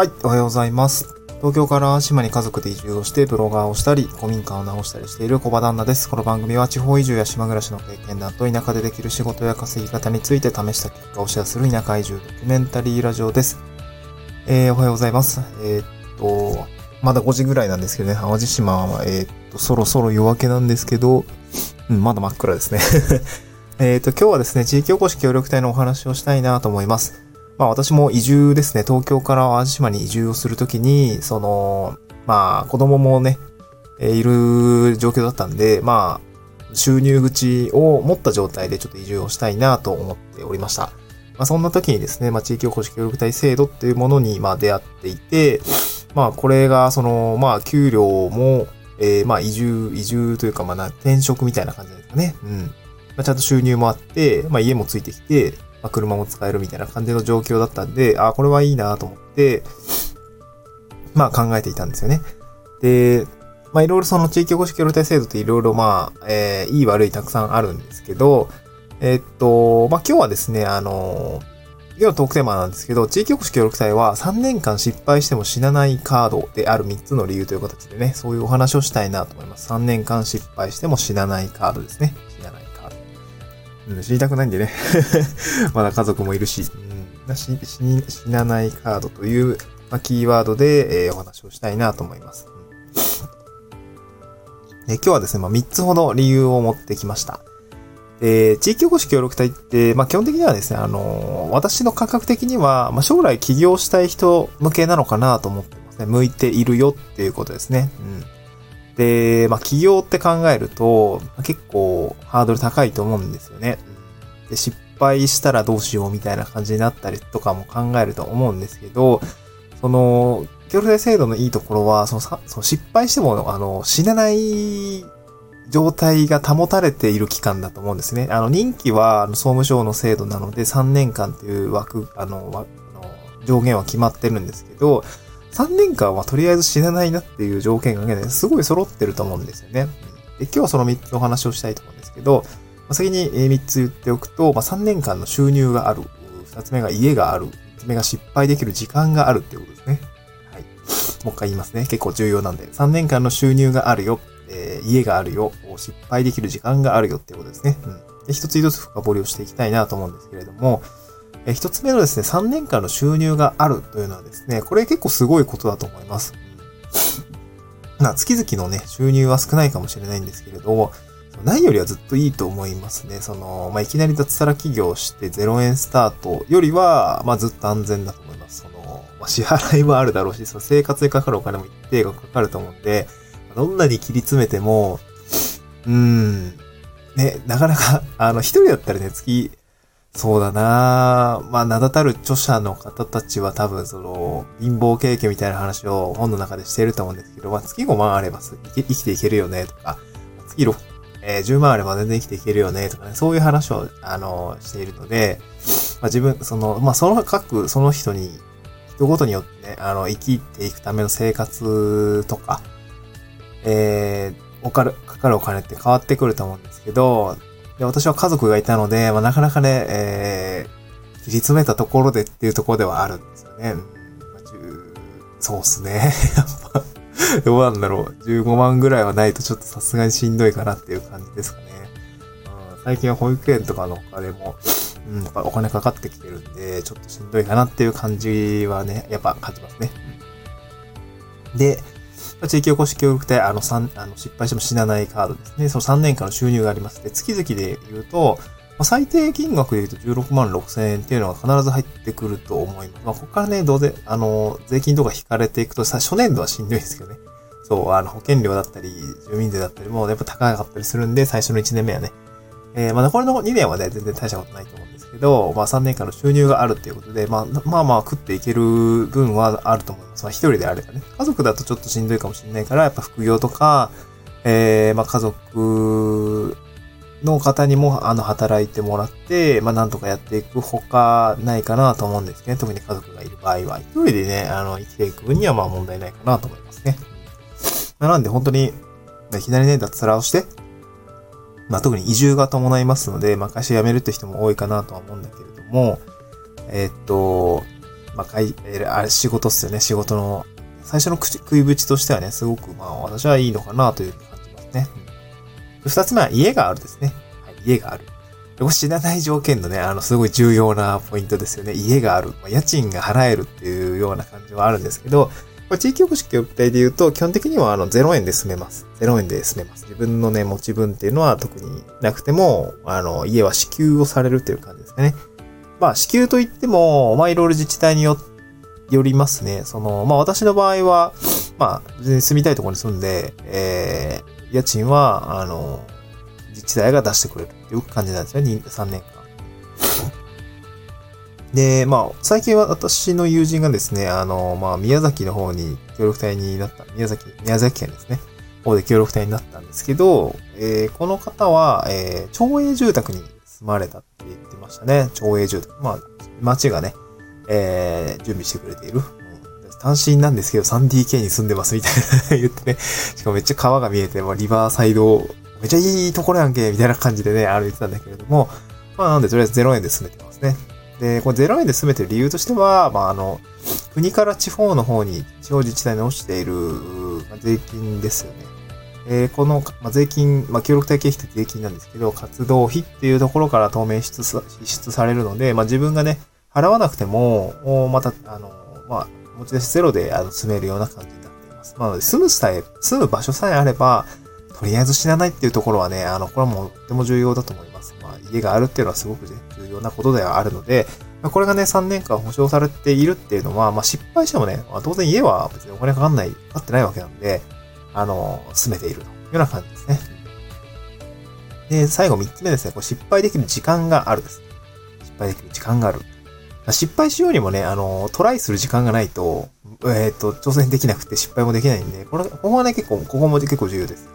はい、おはようございます。東京から島に家族で移住をしてブロガーをしたり、古民家を直したりしている小場旦那です。この番組は地方移住や島暮らしの経験談と田舎でできる仕事や稼ぎ方について試した結果をシェアする田舎移住ドキュメンタリーラジオです。えー、おはようございます。えー、っと、まだ5時ぐらいなんですけどね、淡路島は、えー、っと、そろそろ夜明けなんですけど、うん、まだ真っ暗ですね。えっと、今日はですね、地域おこし協力隊のお話をしたいなと思います。まあ私も移住ですね、東京から淡路島に移住をするときに、その、まあ子供もね、いる状況だったんで、まあ収入口を持った状態でちょっと移住をしたいなと思っておりました。まあそんな時にですね、まあ地域おこし協力隊制度っていうものにまあ出会っていて、まあこれがその、まあ給料も、えー、まあ移住、移住というかまあ転職みたいな感じですかね。うん。まあ、ちゃんと収入もあって、まあ家もついてきて、まあ、車も使えるみたいな感じの状況だったんで、あ、これはいいなと思って、まあ考えていたんですよね。で、まあいろいろその地域おこし協力隊制度っていろいろまあ、えー、いい悪いたくさんあるんですけど、え、っと、まあ今日はですね、あの、今日のトークテーマなんですけど、地域おこし協力隊は3年間失敗しても死なないカードである3つの理由という形でね、そういうお話をしたいなと思います。3年間失敗しても死なないカードですね。うん、死にたくないんでね。まだ家族もいるし、うん、死死死なないカードという、まあ、キーワードで、えー、お話をしたいなと思います。え今日はですね、まあ、3つほど理由を持ってきました。えー地域おこし協力隊って、まあ、基本的にはですね、あのー、私の感覚的には、まあ、将来起業したい人向けなのかなと思ってますね。向いているよっていうことですね。うん。で、まあ、起業って考えると、結構ハードル高いと思うんですよね。で、失敗したらどうしようみたいな感じになったりとかも考えると思うんですけど、その、協力制度のいいところは、そのさ、その失敗しても、あの、死なない状態が保たれている期間だと思うんですね。あの、任期は、総務省の制度なので、3年間という枠、あの上限は決まってるんですけど、3年間はとりあえず死なないなっていう条件がね、すごい揃ってると思うんですよね。で今日はその3つの話をしたいと思うんですけど、ま、先に3つ言っておくと、まあ、3年間の収入がある。2つ目が家がある。3つ目が失敗できる時間があるっていうことですね。はい。もう一回言いますね。結構重要なんで。3年間の収入があるよ。えー、家があるよ。失敗できる時間があるよっていうことですね。うん。で、一つ一つ深掘りをしていきたいなと思うんですけれども、え一つ目のですね、3年間の収入があるというのはですね、これ結構すごいことだと思います。まあ、月々のね、収入は少ないかもしれないんですけれども、ないよりはずっといいと思いますね。その、まあ、いきなり脱サラ企業して0円スタートよりは、まあ、ずっと安全だと思います。その、まあ、支払いもあるだろうし、その生活にかかるお金も一定がかかると思うんで、どんなに切り詰めても、うーん、ね、なかなか、あの、一人だったらね、月そうだな。まあ、名だたる著者の方たちは多分、その、貧乏経験みたいな話を本の中でしていると思うんですけど、まあ、月5万あれば生きていけるよね、とか、月6、えー、10万あれば全然生きていけるよね、とかね、そういう話を、あの、しているので、まあ、自分、その、まあ、その各、その人に、人ごとによってね、あの、生きていくための生活とか、えー、おかる、かかるお金って変わってくると思うんですけど、で、私は家族がいたので、まあ、なかなかね、えー、切り詰めたところでっていうところではあるんですよね。そうっすね。やっぱ、どうなんだろう。15万ぐらいはないとちょっとさすがにしんどいかなっていう感じですかね。うん、最近は保育園とかの他でも、うん、やっぱお金かかってきてるんで、ちょっとしんどいかなっていう感じはね、やっぱ感じますね。で、地域おこし協力隊、あの、三、あの、失敗しても死なないカードですね。その3年間の収入があります。で、月々で言うと、ま、最低金額で言うと16万6千円っていうのが必ず入ってくると思います。まあ、ここからね、どうせ、あの、税金とか引かれていくと、さ、初年度はしんどいですけどね。そう、あの、保険料だったり、住民税だったりも、やっぱ高かったりするんで、最初の1年目はね。えー、まあ、残りの2年はね、全然大したことないと思うど、まあ、3年間の収入があるっていうことで、まあ、まあまあ食っていける分はあると思います。まあ、一人であればね。家族だとちょっとしんどいかもしれないから、やっぱ副業とか、えー、まあ、家族の方にも、あの、働いてもらって、まあ、なんとかやっていくほかないかなと思うんです、ね、特に家族がいる場合は、一人でね、あの、生きていく分にはまあ問題ないかなと思いますね。なんで本当に、いきなりね、脱サラをして、まあ、特に移住が伴いますので、まあ、会社辞めるって人も多いかなとは思うんだけれども、えー、っと、まあ、かい、えー、あれ仕事っすよね。仕事の、最初の食いぶちとしてはね、すごく、まあ、私はいいのかなという感じますね。二つ目は家があるですね。はい、家がある。これ知らない条件のね、あの、すごい重要なポイントですよね。家がある。まあ、家賃が払えるっていうような感じはあるんですけど、これ地域おこし協力隊で言うと、基本的にはあの0円で住めます。0円で住めます。自分のね、持ち分っていうのは特になくても、あの、家は支給をされるっていう感じですかね。まあ、支給といっても、まあ、いろいろ自治体によ、よりますね。その、まあ、私の場合は、まあ、住みたいところに住んで、えー、家賃は、あの、自治体が出してくれるっていう感じなんですよね。3年間。で、まあ、最近は私の友人がですね、あの、まあ、宮崎の方に協力隊になった、宮崎、宮崎県ですね。方で協力隊になったんですけど、えー、この方は、えー、町営住宅に住まれたって言ってましたね。町営住宅。まあ、町がね、えー、準備してくれている。単身なんですけど 3DK に住んでますみたいな 言ってね。しかもめっちゃ川が見えて、まあ、リバーサイドめっちゃいいところやんけ、みたいな感じでね、歩いてたんだけれども、まあなんでとりあえず0円で住めてますね。で、これ0円で住めてる理由としては、まああの、国から地方の方に、地方自治体に落ちている、まあ、税金ですよね。えー、この、まあ、税金、まあ、協力体系費って税金なんですけど、活動費っていうところから当面支出支出されるので、まあ、自分がね、払わなくても、また、あの、まあ、持ち出しゼロであの住めるような感じになっています。まあ、住むさえ、住む場所さえあれば、とりあえず死なないっていうところはね、あの、これはもうとても重要だと思います。まあ、家があるっていうのはすごく、ね、重要なことではあるので、ま、これがね、3年間保証されているっていうのは、まあ、失敗してもね、まあ、当然家は別にお金かかんない、かかってないわけなんで、あの、進めているというような感じですね。で、最後3つ目ですね、これ失敗できる時間があるです。失敗できる時間がある。失敗しようにもね、あの、トライする時間がないと、えっ、ー、と、挑戦できなくて失敗もできないんで、これ、ここはね、結構、ここも結構重要です。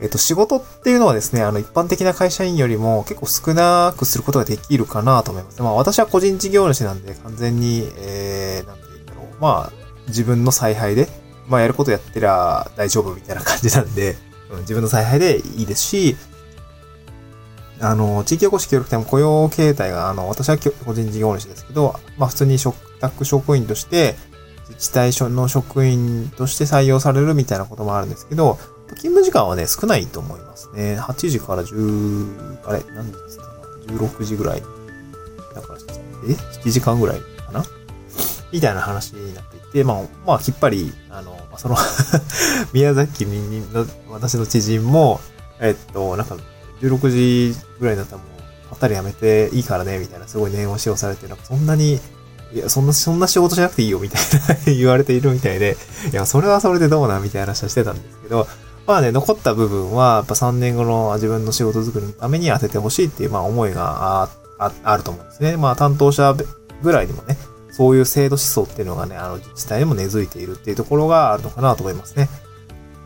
えっと、仕事っていうのはですね、あの、一般的な会社員よりも結構少なくすることができるかなと思います。まあ、私は個人事業主なんで、完全に、えー、なんて言うんだろう。まあ、自分の采配で、まあ、やることやってりゃ大丈夫みたいな感じなんで、うん、自分の采配でいいですし、あの、地域おこし協力隊も雇用形態が、あの、私は個人事業主ですけど、まあ、普通に職宅職員として、自治体の職員として採用されるみたいなこともあるんですけど、勤務時間はね、少ないと思いますね。8時から10、あれ、何時ですか ?16 時ぐらい。だから、え ?7 時間ぐらいかな？みたいな話になっていて、まあ、まあ、きっぱり、あの、その 宮崎民の、私の知人も、えっと、なんか、16時ぐらいになったらもう、ぱったりやめていいからね、みたいな、すごい念押しをされて、なんかそんなに、いや、そんな、そんな仕事しなくていいよ、みたいな 言われているみたいで、いや、それはそれでどうな、みたいな話はしてたんですけど、まあね、残った部分は、やっぱ3年後の自分の仕事作りのために当ててほしいっていう、まあ思いがああると思うんですね。まあ担当者ぐらいにもね、そういう制度思想っていうのがね、あの自治体にも根付いているっていうところがあるのかなと思いますね。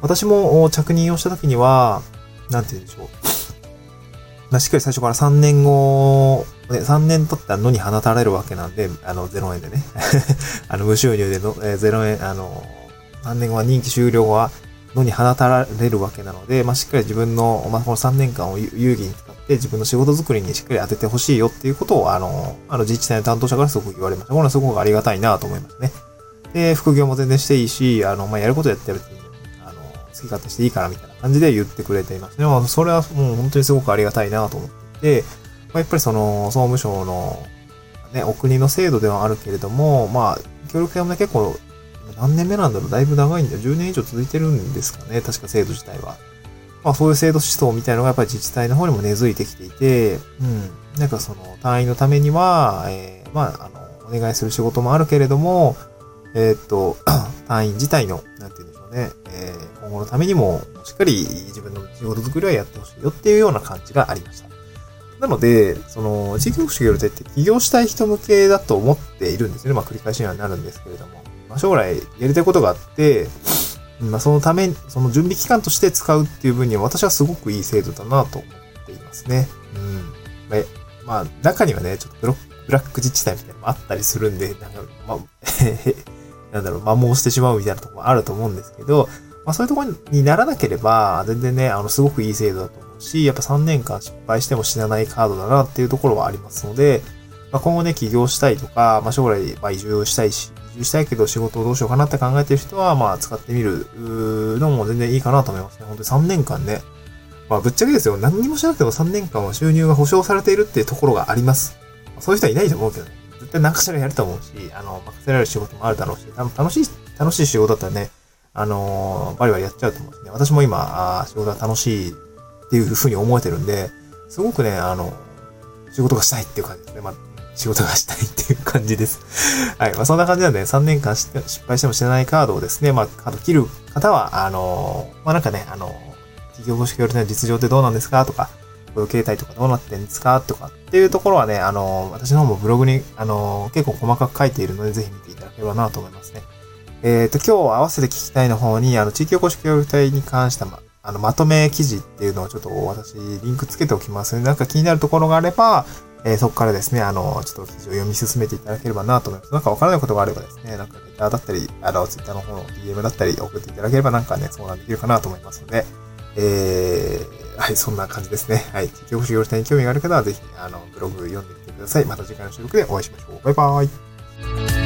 私も着任をした時には、なんて言うんでしょう。しっかり最初から3年後、ね、3年経ったのに放たれるわけなんで、あの、0円でね。あの、無収入での、えー、0円、あの、3年後は任期終了後はのに放たれるわけなので、まあ、しっかり自分の、まあ、この3年間を有意義に使って自分の仕事作りにしっかり当ててほしいよっていうことを、あの、あの自治体の担当者からすごく言われました。これはすごくありがたいなと思いますね。で、副業も全然していいし、あの、まあ、やることやってるっていうあの、好き勝手していいからみたいな感じで言ってくれていますね。まあ、それはもう本当にすごくありがたいなと思っていて、まあ、やっぱりその、総務省の、ね、お国の制度ではあるけれども、まあ、協力隊もね、結構何年目なんだろうだいぶ長いんだよ。10年以上続いてるんですかね。確か制度自体は。まあそういう制度思想みたいなのがやっぱり自治体の方にも根付いてきていて、うん。なんかその単位のためには、えー、まあ、あの、お願いする仕事もあるけれども、えー、っと、単位自体の、なんて言うんでしょうね。えー、今後のためにも、しっかり自分の仕事作りはやってほしいよっていうような感じがありました。なので、その、地域福祉協力って起業したい人向けだと思っているんですよね。まあ繰り返しにはなるんですけれども。まあ、将来やりたいことがあって、まあ、そのため、その準備期間として使うっていう分には私はすごくいい制度だなと思っていますね。うん。え、まあ、中にはね、ちょっとブラック自治体みたいなのもあったりするんで、なんか、まあ、なんだろう、摩耗してしまうみたいなとこもあると思うんですけど、まあそういうところにならなければ、全然ね、あの、すごくいい制度だと思うし、やっぱ3年間失敗しても死なないカードだなっていうところはありますので、まあ、今後ね、起業したいとか、まあ、将来、まあ、移住したいし、住したいけど仕事をどうしようかなって考えてる人は、まあ、使ってみるのも全然いいかなと思いますね。本当に3年間ね。まあ、ぶっちゃけですよ。何にもしなくても3年間は収入が保証されているっていうところがあります。そういう人はいないと思うけどね。絶対何かしらやると思うし、あの、任せられる仕事もあるだろうし、楽しい、楽しい仕事だったらね、あのバリバリやっちゃうと思うんですね。私も今、あ仕事が楽しいっていうふうに思えてるんで、すごくね、あの、仕事がしたいっていう感じですね。まあ、仕事がしたいっていう感じです。はい。まあ、そんな感じなんで、3年間失敗しても知らないカードをですね、まあ、カード切る方は、あの、まあ、なんかね、あの、企業公式協力の実情ってどうなんですかとか、こういう形態とかどうなってんですか？とかっていうところはね、あの、私の方もブログに、あの、結構細かく書いているので、ぜひ見ていただければなと思いますね。えっ、と、今日合わせて聞きたいの方に、あの、地域おこし協力隊に関したま、あの、まとめ記事っていうのをちょっと私、リンクつけておきますので、なんか気になるところがあれば、えー、そこからですね、あの、ちょっと記事を読み進めていただければなと思います。なんかわからないことがあればですね、なんかネタだったり、あの、ツイッターの方の DM だったり送っていただければなんかね、相談できるかなと思いますので、えー、はい、そんな感じですね。はい。企業主業者に興味がある方は、ぜひ、あの、ブログ読んでみてください。また次回の収録でお会いしましょう。バイバーイ。